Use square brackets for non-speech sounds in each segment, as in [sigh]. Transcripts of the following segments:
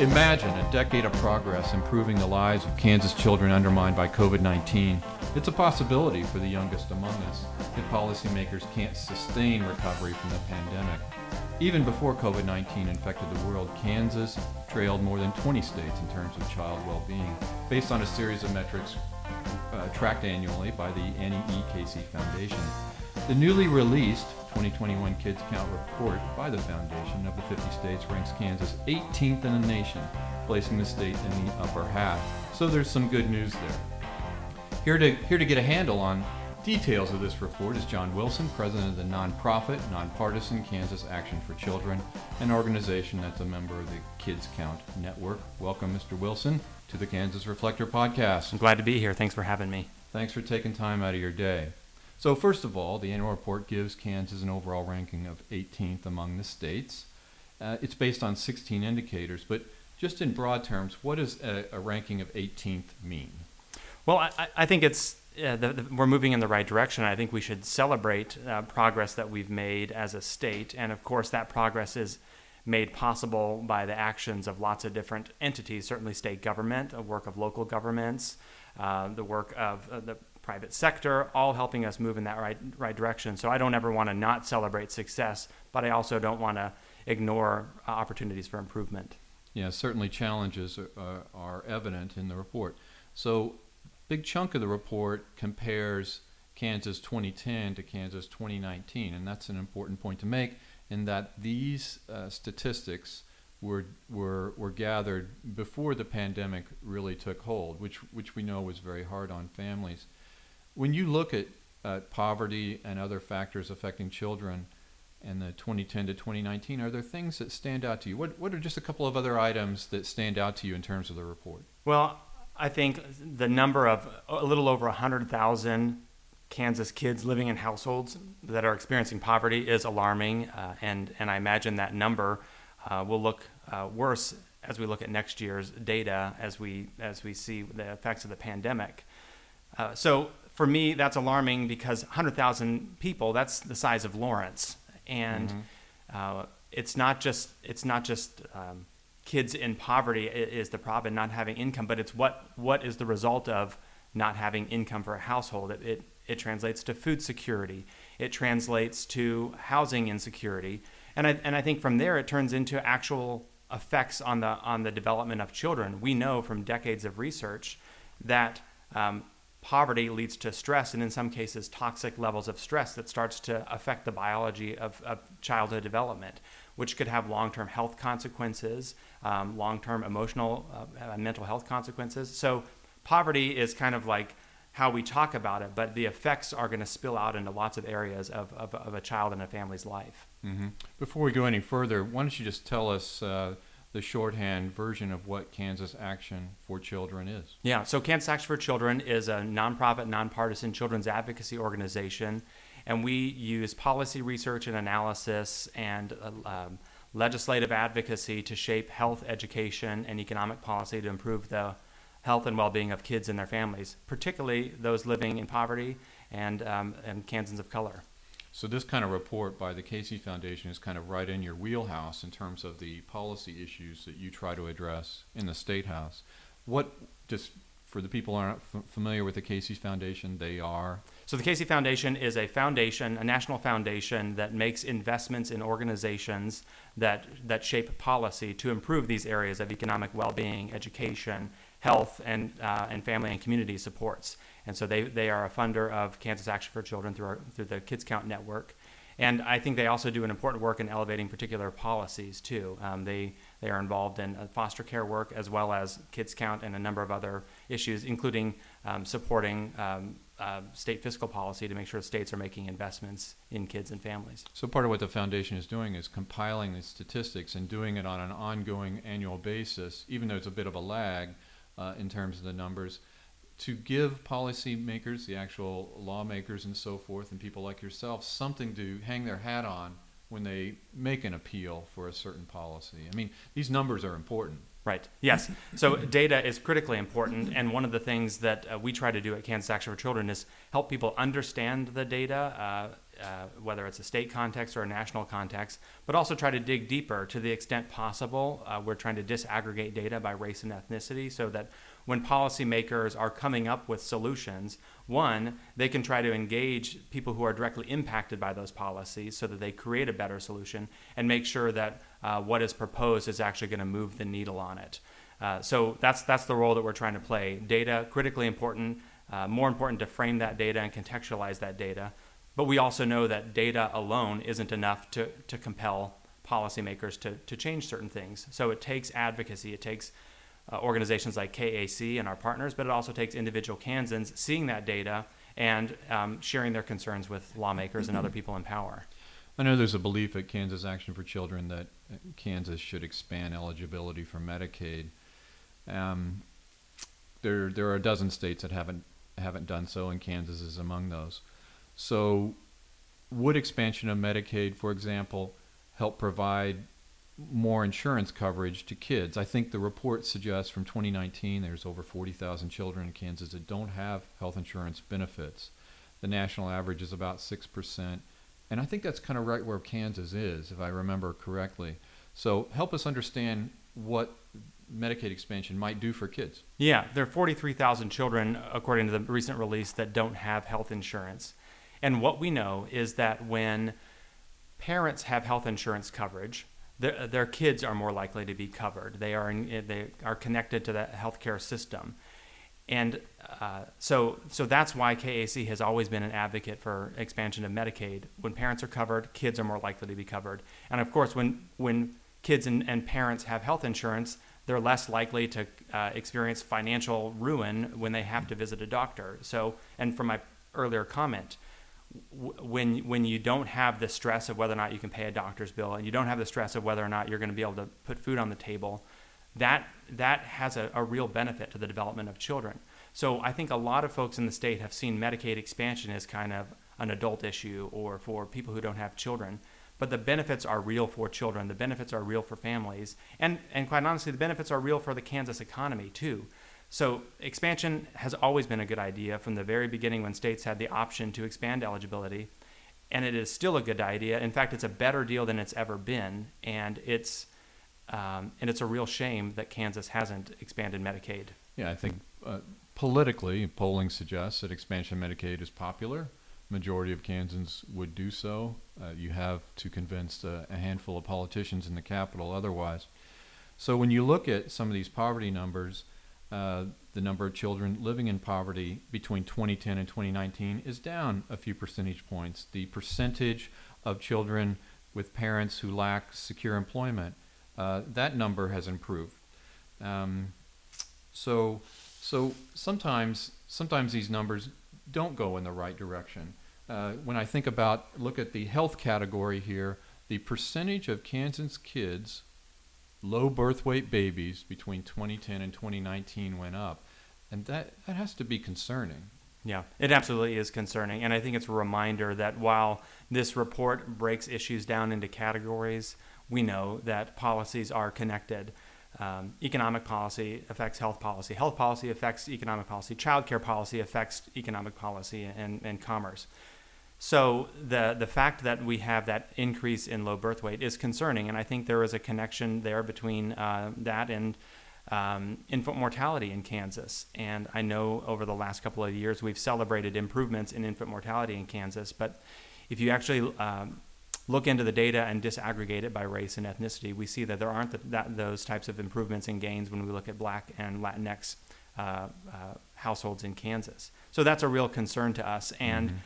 Imagine a decade of progress improving the lives of Kansas children undermined by COVID 19. It's a possibility for the youngest among us if policymakers can't sustain recovery from the pandemic. Even before COVID 19 infected the world, Kansas trailed more than 20 states in terms of child well being, based on a series of metrics uh, tracked annually by the Annie E. Casey Foundation. The newly released 2021 Kids Count report by the foundation of the 50 states ranks Kansas 18th in the nation, placing the state in the upper half. So there's some good news there. Here to, here to get a handle on details of this report is John Wilson, president of the nonprofit, nonpartisan Kansas Action for Children, an organization that's a member of the Kids Count Network. Welcome, Mr. Wilson, to the Kansas Reflector podcast. I'm glad to be here. Thanks for having me. Thanks for taking time out of your day. So, first of all, the annual report gives Kansas an overall ranking of 18th among the states. Uh, it's based on 16 indicators, but just in broad terms, what does a, a ranking of 18th mean? Well, I, I think it's uh, the, the, we're moving in the right direction. I think we should celebrate uh, progress that we've made as a state, and of course, that progress is made possible by the actions of lots of different entities. Certainly, state government, the work of local governments, uh, the work of uh, the private sector, all helping us move in that right right direction. So I don't ever want to not celebrate success, but I also don't want to ignore uh, opportunities for improvement. Yeah, certainly challenges are, uh, are evident in the report. So, big chunk of the report compares Kansas 2010 to Kansas 2019, and that's an important point to make. In that these uh, statistics were, were, were gathered before the pandemic really took hold, which, which we know was very hard on families. When you look at uh, poverty and other factors affecting children in the 2010 to 2019, are there things that stand out to you? What, what are just a couple of other items that stand out to you in terms of the report? Well, I think the number of a little over 100,000 Kansas kids living in households that are experiencing poverty is alarming, uh, and and I imagine that number uh, will look uh, worse as we look at next year's data as we as we see the effects of the pandemic. Uh, so for me, that's alarming because 100,000 people, that's the size of Lawrence. And mm-hmm. uh, it's not just, it's not just um, kids in poverty is the problem, not having income, but it's what, what is the result of not having income for a household. It, it, it translates to food security. It translates to housing insecurity. And I, and I think from there it turns into actual effects on the, on the development of children. We know from decades of research that um, poverty leads to stress and in some cases toxic levels of stress that starts to affect the biology of, of childhood development which could have long-term health consequences um, long-term emotional uh, and mental health consequences so poverty is kind of like how we talk about it but the effects are going to spill out into lots of areas of, of, of, a child and a family's life mm-hmm. before we go any further why don't you just tell us uh, the shorthand version of what Kansas Action for Children is. Yeah, so Kansas Action for Children is a nonprofit, nonpartisan children's advocacy organization, and we use policy research and analysis and uh, um, legislative advocacy to shape health, education, and economic policy to improve the health and well-being of kids and their families, particularly those living in poverty and, um, and Kansans of color. So this kind of report by the Casey Foundation is kind of right in your wheelhouse in terms of the policy issues that you try to address in the state house. What just for the people aren't f- familiar with the Casey Foundation, they are. So the Casey Foundation is a foundation, a national foundation that makes investments in organizations that that shape policy to improve these areas of economic well-being, education, health, and uh, and family and community supports. And so they, they are a funder of Kansas Action for Children through, our, through the Kids Count Network. And I think they also do an important work in elevating particular policies too. Um, they they are involved in uh, foster care work as well as Kids Count and a number of other issues, including um, supporting um, uh, state fiscal policy to make sure states are making investments in kids and families. So part of what the foundation is doing is compiling the statistics and doing it on an ongoing annual basis, even though it's a bit of a lag uh, in terms of the numbers to give policymakers, the actual lawmakers and so forth, and people like yourself, something to hang their hat on when they make an appeal for a certain policy. I mean, these numbers are important. Right. Yes. So data is critically important, and one of the things that uh, we try to do at Kansas Action for Children is help people understand the data. Uh, uh, whether it's a state context or a national context, but also try to dig deeper to the extent possible. Uh, we're trying to disaggregate data by race and ethnicity so that when policymakers are coming up with solutions, one, they can try to engage people who are directly impacted by those policies so that they create a better solution and make sure that uh, what is proposed is actually going to move the needle on it. Uh, so that's that's the role that we're trying to play. Data critically important. Uh, more important to frame that data and contextualize that data. But we also know that data alone isn't enough to, to compel policymakers to, to change certain things. So it takes advocacy, it takes uh, organizations like KAC and our partners, but it also takes individual Kansans seeing that data and um, sharing their concerns with lawmakers and other people in power. I know there's a belief at Kansas Action for Children that uh, Kansas should expand eligibility for Medicaid. Um, there, there are a dozen states that haven't haven't done so, and Kansas is among those. So, would expansion of Medicaid, for example, help provide more insurance coverage to kids? I think the report suggests from 2019 there's over 40,000 children in Kansas that don't have health insurance benefits. The national average is about 6%. And I think that's kind of right where Kansas is, if I remember correctly. So help us understand what Medicaid expansion might do for kids. Yeah, there are 43,000 children, according to the recent release, that don't have health insurance. And what we know is that when parents have health insurance coverage, their, their kids are more likely to be covered. They are, in, they are connected to the healthcare system. And uh, so, so that's why KAC has always been an advocate for expansion of Medicaid. When parents are covered, kids are more likely to be covered. And of course, when, when kids and, and parents have health insurance, they're less likely to uh, experience financial ruin when they have to visit a doctor. So, and from my earlier comment, when when you don't have the stress of whether or not you can pay a doctor's bill, and you don't have the stress of whether or not you're going to be able to put food on the table, that that has a, a real benefit to the development of children. So, I think a lot of folks in the state have seen Medicaid expansion as kind of an adult issue or for people who don't have children but the benefits are real for children. The benefits are real for families. And, and quite honestly, the benefits are real for the Kansas economy, too. So, expansion has always been a good idea from the very beginning when states had the option to expand eligibility. And it is still a good idea. In fact, it's a better deal than it's ever been. And it's, um, and it's a real shame that Kansas hasn't expanded Medicaid. Yeah, I think uh, politically, polling suggests that expansion Medicaid is popular majority of Kansans would do so. Uh, you have to convince a, a handful of politicians in the capital otherwise. So when you look at some of these poverty numbers, uh, the number of children living in poverty between 2010 and 2019 is down a few percentage points. The percentage of children with parents who lack secure employment, uh, that number has improved. Um, so, so sometimes, sometimes these numbers don't go in the right direction. Uh, when I think about, look at the health category here, the percentage of Kansas kids, low birth weight babies between 2010 and 2019 went up. And that, that has to be concerning. Yeah, it absolutely is concerning. And I think it's a reminder that while this report breaks issues down into categories, we know that policies are connected. Um, economic policy affects health policy. Health policy affects economic policy. Childcare policy affects economic policy and, and commerce. So the the fact that we have that increase in low birth weight is concerning, and I think there is a connection there between uh, that and um, infant mortality in Kansas. And I know over the last couple of years we've celebrated improvements in infant mortality in Kansas, but if you actually um, look into the data and disaggregate it by race and ethnicity, we see that there aren't the, that, those types of improvements and gains when we look at Black and Latinx uh, uh, households in Kansas. So that's a real concern to us, and mm-hmm.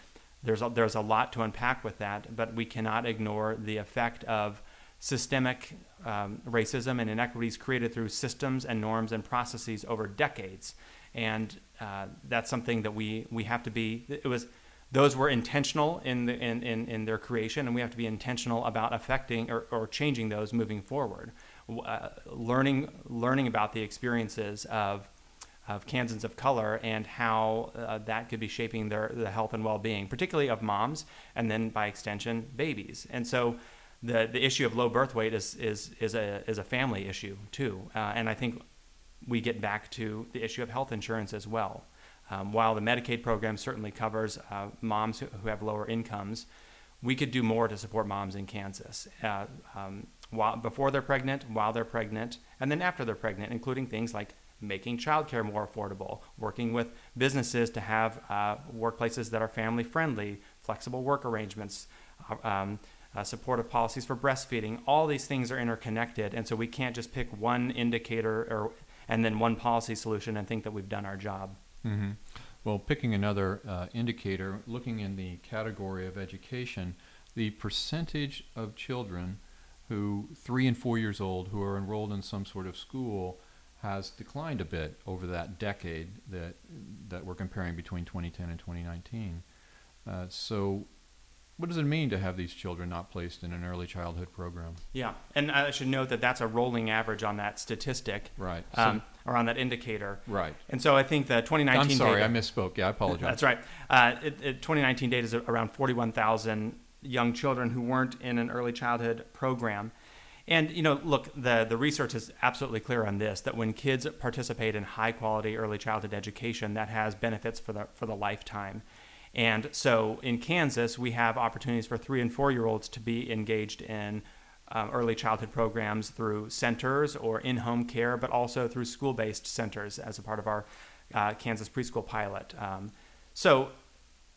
There's a, there's a lot to unpack with that. But we cannot ignore the effect of systemic um, racism and inequities created through systems and norms and processes over decades, and uh, that's something that we we have to be. It was those were intentional in, the, in, in, in, their creation, and we have to be intentional about affecting or, or changing those moving forward. Uh, learning, learning about the experiences of, of Kansans of color and how uh, that could be shaping their, the health and well being, particularly of moms, and then by extension, babies. And so the, the issue of low birth weight is, is, is, a, is a family issue, too. Uh, and I think we get back to the issue of health insurance as well. Um, while the Medicaid program certainly covers uh, moms who, who, have lower incomes, we could do more to support moms in Kansas. Uh, um, while, before they're pregnant, while they're pregnant, and then after they're pregnant, including things like making childcare more affordable, working with businesses to have uh, workplaces that are family friendly, flexible work arrangements, uh, um, uh, supportive policies for breastfeeding. All these things are interconnected, and so we can't just pick one indicator or and then one policy solution and think that we've done our job. Mm-hmm. Well, picking another uh, indicator, looking in the category of education, the percentage of children who three and four years old who are enrolled in some sort of school has declined a bit over that decade that that we're comparing between 2010 and 2019. Uh, so, what does it mean to have these children not placed in an early childhood program? Yeah, and I should note that that's a rolling average on that statistic, Right. um, or on that indicator. right. And so I think the 2019 I'm sorry, data, I misspoke. Yeah, I apologize. That's right. Uh, it, it, 2019 data is around 41,000 young children who weren't in an early childhood program. And you know, look, the the research is absolutely clear on this that when kids participate in high quality early childhood education, that has benefits for the for the lifetime. And so in Kansas, we have opportunities for three and four year olds to be engaged in um, early childhood programs through centers or in home care, but also through school based centers as a part of our uh, Kansas preschool pilot. Um, so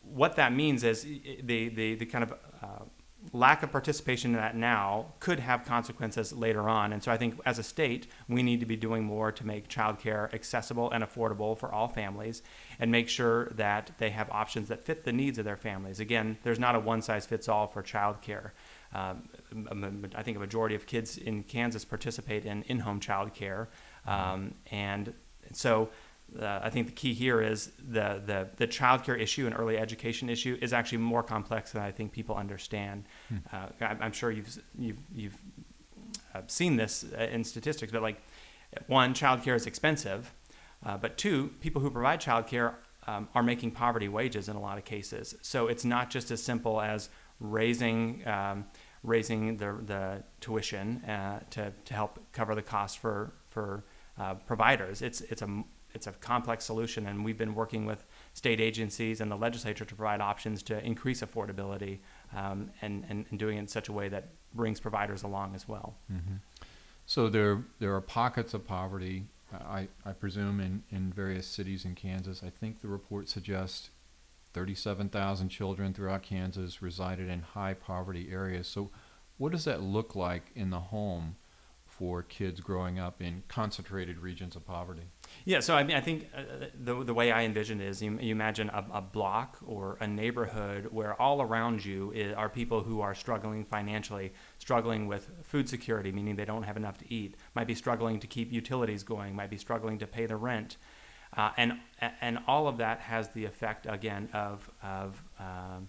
what that means is the, the, the kind of uh, lack of participation in that now could have consequences later on. And so I think as a state, we need to be doing more to make childcare accessible and affordable for all families and make sure that they have options that fit the needs of their families. Again, there's not a one size fits all for childcare. Um, I think a majority of kids in Kansas participate in in home childcare. Um, and so uh, I think the key here is the, the, the child care issue and early education issue is actually more complex than I think people understand. Hmm. Uh, I, am sure you've, you've, you've uh, seen this uh, in statistics, but like one, child care is expensive, uh, but two, people who provide child care um, are making poverty wages in a lot of cases. So it's not just as simple as raising, um, raising the, the tuition uh, to, to help cover the cost for, for providers. It's, it's a it's a complex solution, and we've been working with state agencies and the legislature to provide options to increase affordability um, and, and, and, doing it in such a way that brings providers along as well. Mm-hmm. So there, there are pockets of poverty, I, I presume, in, in various cities in Kansas. I think the report suggests 37,000 children throughout Kansas resided in high poverty areas. So, what does that look like in the home for kids growing up in concentrated regions of poverty? Yeah, so I mean, I think uh, the the way I envision it is you, you imagine a, a, block or a neighborhood where all around you is, are people who are struggling financially, struggling with food security, meaning they don't have enough to eat, might be struggling to keep utilities going, might be struggling to pay the rent, uh, and and all of that has the effect again of of um,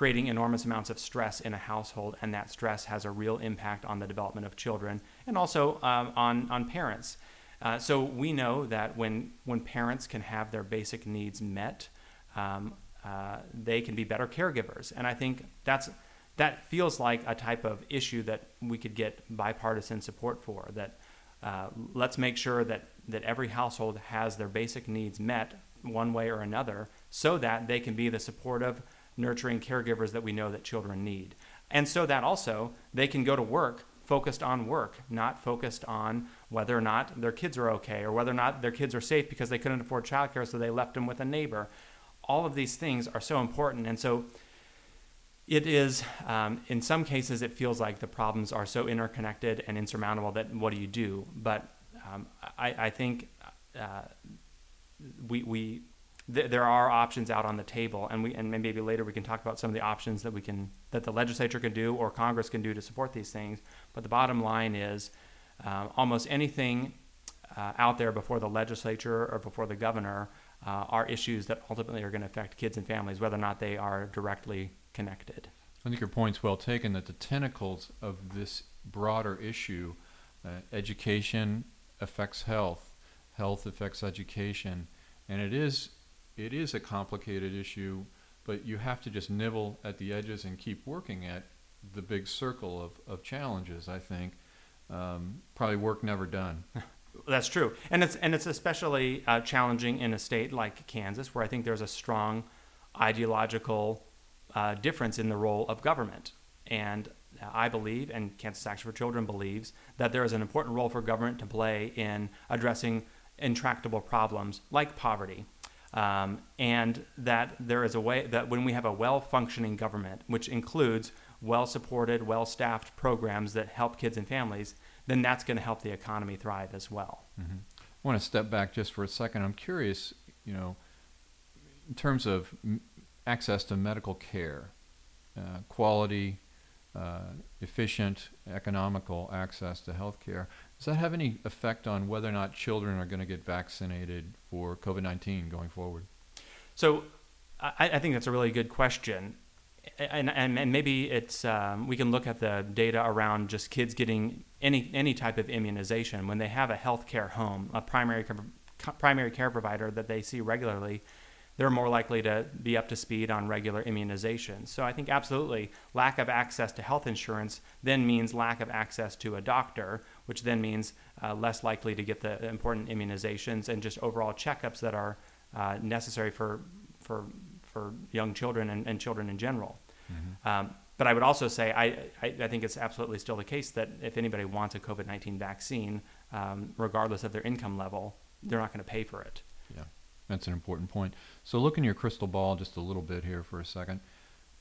creating enormous amounts of stress in a household, and that stress has a real impact on the development of children and also um, on on parents. Uh, so we know that when, when parents can have their basic needs met, um, uh, they can be better caregivers. And I think that's, that feels like a type of issue that we could get bipartisan support for. That uh, let's make sure that, that every household has their basic needs met one way or another so that they can be the supportive, nurturing caregivers that we know that children need. And so that also they can go to work focused on work, not focused on whether or not their kids are okay or whether or not their kids are safe because they couldn't afford childcare, so they left them with a neighbor. All of these things are so important. And so it is, um, in some cases, it feels like the problems are so interconnected and insurmountable that what do you do? But um, I, I, think uh, we, we th- there are options out on the table, and we and maybe later we can talk about some of the options that we can that the legislature can do or Congress can do to support these things. But the bottom line is, uh, almost anything uh, out there before the legislature or before the governor uh, are issues that ultimately are going to affect kids and families, whether or not they are directly connected. I think your point's well taken that the tentacles of this broader issue, uh, education affects health, health affects education, and it is it is a complicated issue, but you have to just nibble at the edges and keep working at the big circle of, of challenges, I think. Um, probably work never done. [laughs] That's true, and it's and it's especially uh, challenging in a state like Kansas, where I think there's a strong ideological uh, difference in the role of government. And I believe, and Kansas Action for Children believes, that there is an important role for government to play in addressing intractable problems like poverty. Um, and that there is a way that when we have a well functioning government, which includes well supported, well staffed programs that help kids and families, then that's going to help the economy thrive as well. Mm-hmm. I want to step back just for a second. I'm curious, you know, in terms of m- access to medical care, uh, quality, uh, efficient, economical access to health care, does that have any effect on whether or not children are going to get vaccinated for COVID 19 going forward? So I, I, think that's a really good question. And, and, and maybe it's um, we can look at the data around just kids getting any any type of immunization when they have a health care home, a primary primary care provider that they see regularly they're more likely to be up to speed on regular immunizations. So I think absolutely lack of access to health insurance then means lack of access to a doctor, which then means uh, less likely to get the important immunizations and just overall checkups that are uh, necessary for, for, for young children and, and children in general. Mm-hmm. Um, but I would also say I, I, I, think it's absolutely still the case that if anybody wants a COVID 19 vaccine, um, regardless of their income level, they're not going to pay for it. Yeah. That's an important point. So look in your crystal ball just a little bit here for a second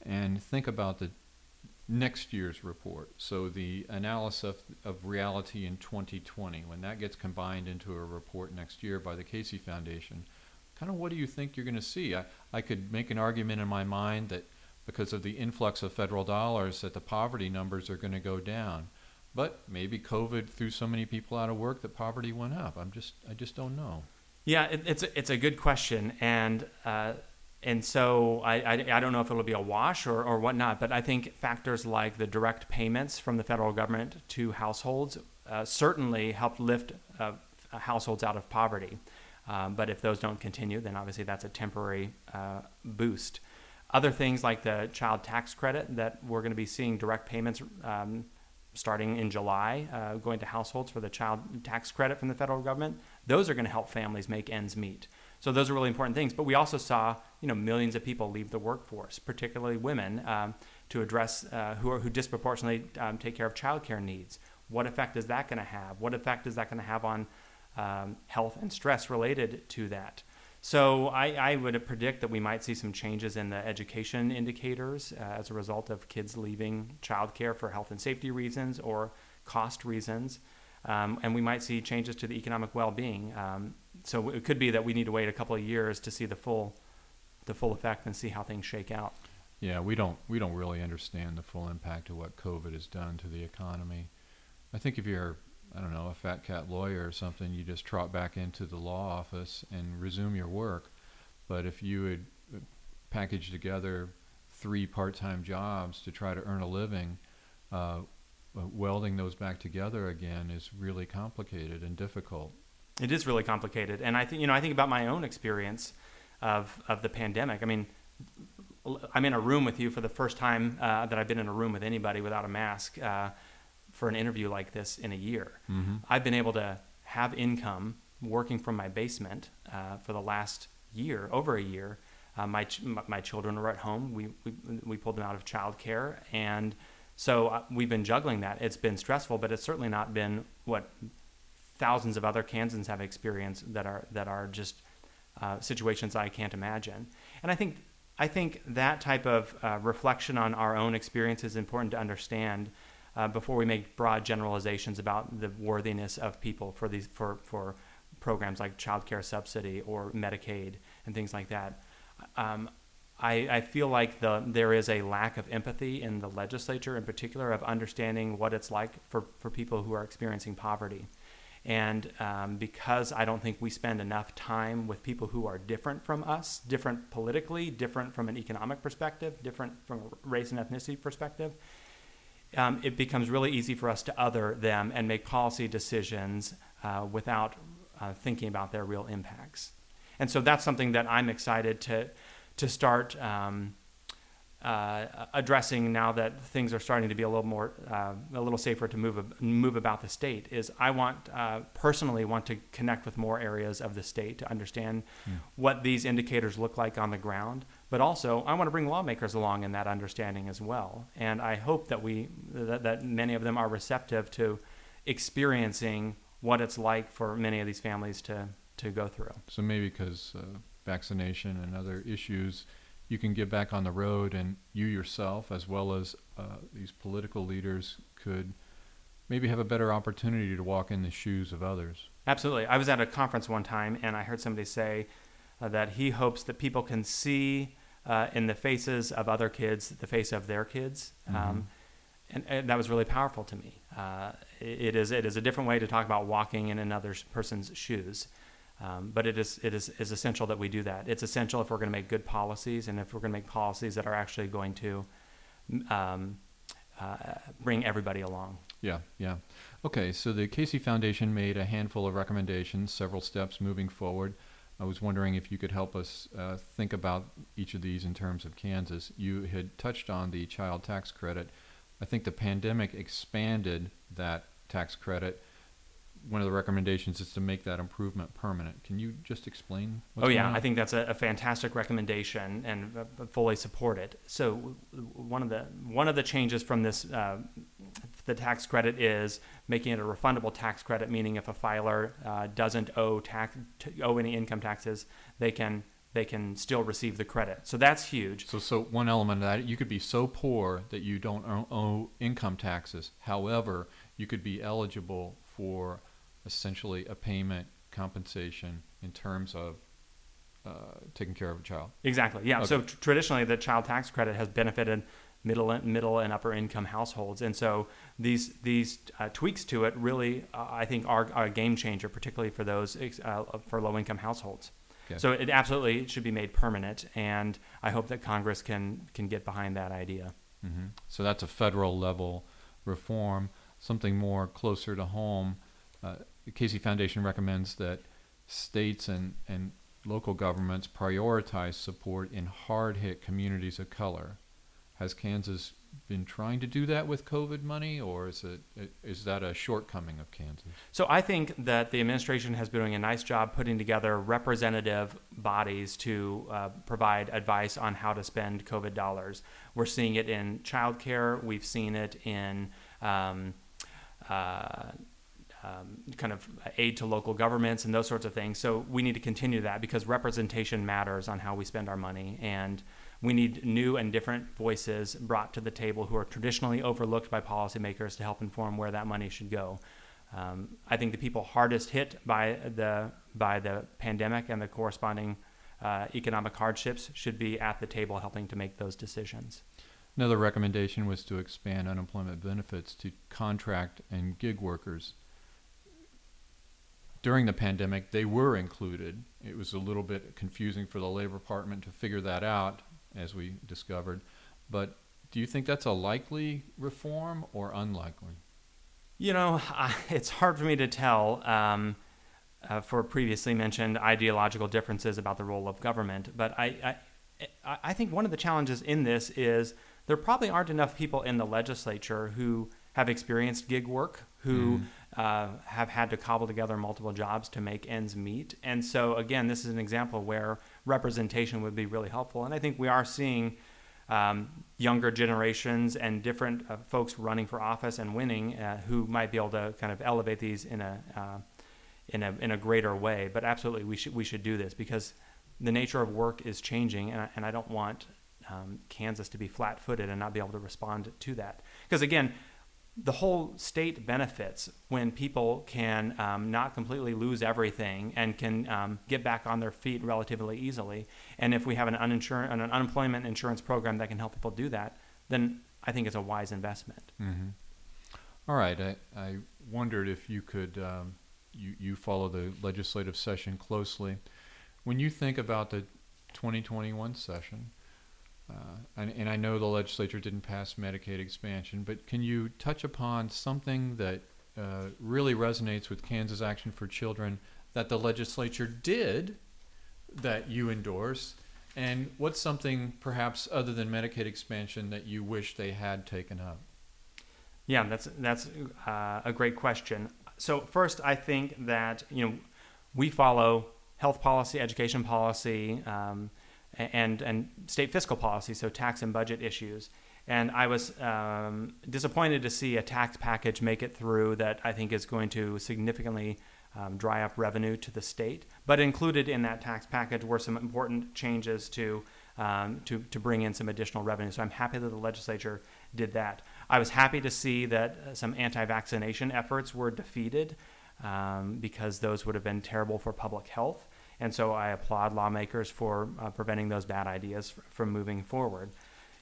and think about the next year's report. So the analysis of, of reality in 2020, when that gets combined into a report next year by the Casey Foundation, kind of what do you think you're going to see? I, I could make an argument in my mind that because of the influx of federal dollars that the poverty numbers are going to go down. But maybe COVID threw so many people out of work that poverty went up. I'm just I just don't know. Yeah, it, it's a, it's a good question, and uh, and so I, I, I don't know if it'll be a wash or or whatnot, but I think factors like the direct payments from the federal government to households uh, certainly help lift uh, households out of poverty. Um, but if those don't continue, then obviously that's a temporary uh, boost. Other things like the child tax credit that we're going to be seeing direct payments um, starting in July, uh, going to households for the child tax credit from the federal government. Those are going to help families make ends meet. So those are really important things. But we also saw, you know, millions of people leave the workforce, particularly women, um, to address uh, who are who disproportionately um, take care of childcare needs. What effect is that going to have? What effect is that going to have on um, health and stress related to that? So I, I, would predict that we might see some changes in the education indicators uh, as a result of kids leaving childcare for health and safety reasons or cost reasons. Um, and we might see changes to the economic well-being. So it could be that we need to wait a couple of years to see the full, the full effect and see how things shake out. Yeah, we don't we don't really understand the full impact of what COVID has done to the economy. I think if you're I don't know, a fat cat lawyer or something, you just trot back into the law office and resume your work. But if you would uh, package together three part-time jobs to try to earn a living, uh, welding those back together again is really complicated and difficult. It is really complicated, and I think you know I think about my own experience of of the pandemic. I mean, I'm in a room with you for the first time uh, that I've been in a room with anybody without a mask. Uh, for an interview like this in a year. Mm-hmm. I've been able to have income working from my basement uh, for the last year, over a year. Uh, my, ch- my children were at home. We, we, we pulled them out of childcare. And so uh, we've been juggling that. It's been stressful, but it's certainly not been what thousands of other Kansans have experienced that are, that are just uh, situations I can't imagine. And I think, I think that type of uh, reflection on our own experience is important to understand uh, before we make broad generalizations about the worthiness of people for these for for programs like child care subsidy or Medicaid and things like that. Um, I, I, feel like the, there is a lack of empathy in the legislature, in particular, of understanding what it's like for, for people who are experiencing poverty. And um, because I don't think we spend enough time with people who are different from us, different politically, different from an economic perspective, different from a race and ethnicity perspective, um, it becomes really easy for us to other them and make policy decisions uh, without uh, thinking about their real impacts. And so that's something that I'm excited to, to start um, uh, addressing now that things are starting to be a little more, uh, a little safer to move move about the state is I want uh, personally want to connect with more areas of the state to understand what these indicators look like on the ground. But also, I want to bring lawmakers along in that understanding as well. And I hope that we that, that many of them are receptive to experiencing what it's like for many of these families to to go through. So maybe because uh, vaccination and other issues, you can get back on the road, and you yourself, as well as uh, these political leaders, could maybe have a better opportunity to walk in the shoes of others. Absolutely. I was at a conference one time and I heard somebody say uh, that he hopes that people can see uh, in the faces of other kids the face of their kids. Um, and, and that was really powerful to me. Uh, it, it is it is a different way to talk about walking in another person's shoes. Um, but it is it is, is essential that we do that. It's essential if we're going to make good policies and if we're going to make policies that are actually going to um, uh, bring everybody along. Yeah, yeah. Okay, so the Casey Foundation made a handful of recommendations, several steps moving forward. I was wondering if you could help us uh, think about each of these in terms of Kansas. You had touched on the child tax credit. I think the pandemic expanded that tax credit. One of the recommendations is to make that improvement permanent. Can you just explain? Oh yeah? I think that's a, a fantastic recommendation and uh, fully support it. So one of the one of the changes from this uh, the tax credit is making it a refundable tax credit, meaning if a filer uh, doesn't owe tax t- owe any income taxes, they can they can still receive the credit. So that's huge. So, so one element of that, you could be so poor that you don't owe income taxes. However, you could be eligible for essentially a payment compensation in terms of uh, taking care of a child. Exactly. Yeah. So Okay. tr- traditionally, the child tax credit has benefited middle and middle and upper income households, and so these these uh, tweaks to it really, uh, I think, are, are a game changer, particularly for those ex- uh, for low income households. Okay. So it absolutely should be made permanent, and I hope that Congress can can get behind that idea. hmm So that's a federal level reform. Something more closer to home. The Casey Foundation recommends that states and, and local governments prioritize support in hard hit communities of color. Has Kansas been trying to do that with COVID money, or is it is that a shortcoming of Kansas? So I think that the administration has been doing a nice job putting together representative bodies to uh, provide advice on how to spend COVID dollars. We're seeing it in childcare. We've seen it in um, uh, um, kind of aid to local governments and those sorts of things. So we need to continue that because representation matters on how we spend our money, and we need new and different voices brought to the table who are traditionally overlooked by policymakers to help inform where that money should go. Um, I think the people hardest hit by the by the pandemic and the corresponding uh, economic hardships should be at the table helping to make those decisions. Another recommendation was to expand unemployment benefits to contract and gig workers. During the pandemic, they were included. It was a little bit confusing for the Labor Department to figure that out, as we discovered. But do you think that's a likely reform or unlikely? You know, I, it's hard for me to tell um, uh, for previously mentioned ideological differences about the role of government, but I, I, I think one of the challenges in this is there probably aren't enough people in the legislature who have experienced gig work, who uh, have had to cobble together multiple jobs to make ends meet. And so, again, this is an example where representation would be really helpful. And I think we are seeing um, younger generations and different uh, folks running for office and winning uh, who might be able to kind of elevate these in a uh, in a in a greater way. But absolutely, we should we should do this because the nature of work is changing, and I, and I don't want um, Kansas to be flat-footed and not be able to respond to that. Because again, the whole state benefits when people can um, not completely lose everything and can um, get back on their feet relatively easily. And if we have an, uninsur- an unemployment insurance program that can help people do that, then I think it's a wise investment. Mm-hmm. All right. I, I wondered if you could, um, you, you follow the legislative session closely. When you think about the 2021 session, and, and I know the legislature didn't pass Medicaid expansion, but can you touch upon something that uh, really resonates with Kansas Action for Children that the legislature did that you endorse And what's something, perhaps other than Medicaid expansion, that you wish they had taken up? Yeah, that's that's uh, a great question. So first, I think that you know we follow health policy, education policy, um, and and state fiscal policy, so tax and budget issues. And I was um, disappointed to see a tax package make it through that I think is going to significantly um, dry up revenue to the state. But included in that tax package were some important changes to, um, to, to bring in some additional revenue. So I'm happy that the legislature did that. I was happy to see that uh, some anti vaccination efforts were defeated um, because those would have been terrible for public health. And so I applaud lawmakers for uh, preventing those bad ideas f- from moving forward.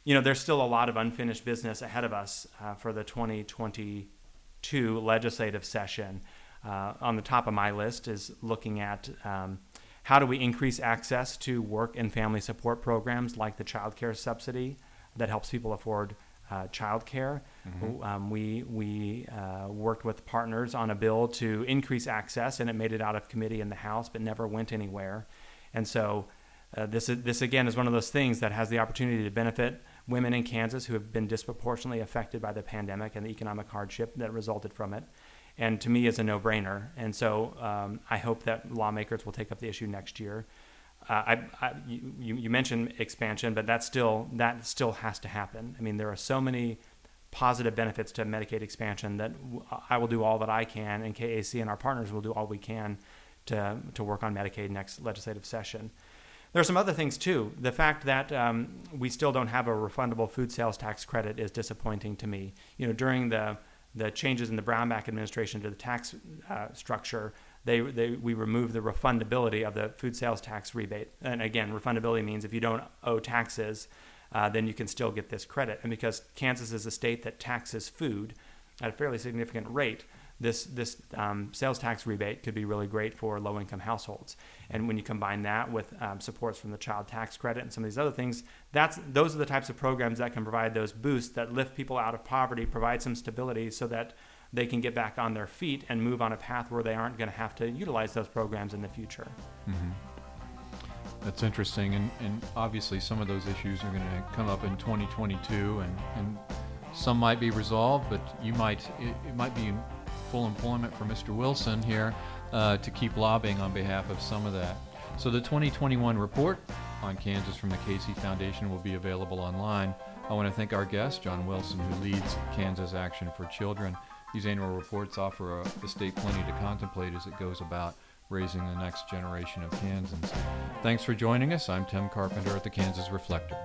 You know, there's still a lot of unfinished business ahead of us uh, for the 2022 legislative session. Uh, on the top of my list is looking at um, how do we increase access to work and family support programs like the child care subsidy that helps people afford uh, child care. Mm-hmm. Um, we we uh, worked with partners on a bill to increase access, and it made it out of committee in the House, but never went anywhere. And so, uh, this is, this again is one of those things that has the opportunity to benefit women in Kansas who have been disproportionately affected by the pandemic and the economic hardship that resulted from it. And to me, is a no-brainer. And so, um, I hope that lawmakers will take up the issue next year. Uh, I, I, you, you mentioned expansion, but that still that still has to happen. I mean, there are so many positive benefits to Medicaid expansion that I will do all that I can, and KAC and our partners will do all we can to to work on Medicaid next legislative session. There are some other things too. The fact that um, we still don't have a refundable food sales tax credit is disappointing to me. You know, during the the changes in the Brownback administration to the tax uh, structure, they, they, we remove the refundability of the food sales tax rebate. And again, refundability means if you don't owe taxes, uh, then you can still get this credit. And because Kansas is a state that taxes food at a fairly significant rate, this this um, sales tax rebate could be really great for low income households. And when you combine that with um, supports from the child tax credit and some of these other things, that's those are the types of programs that can provide those boosts that lift people out of poverty, provide some stability, so that they can get back on their feet and move on a path where they aren't going to have to utilize those programs in the future. Mm-hmm. That's interesting, and, and obviously some of those issues are going to come up in 2022, and, and some might be resolved, but you might it, it might be full employment for Mr. Wilson here uh, to keep lobbying on behalf of some of that. So the 2021 report on Kansas from the Casey Foundation will be available online. I want to thank our guest, John Wilson, who leads Kansas Action for Children. These annual reports offer the state plenty to contemplate as it goes about raising the next generation of Kansans. Thanks for joining us. I'm Tim Carpenter at the Kansas Reflector.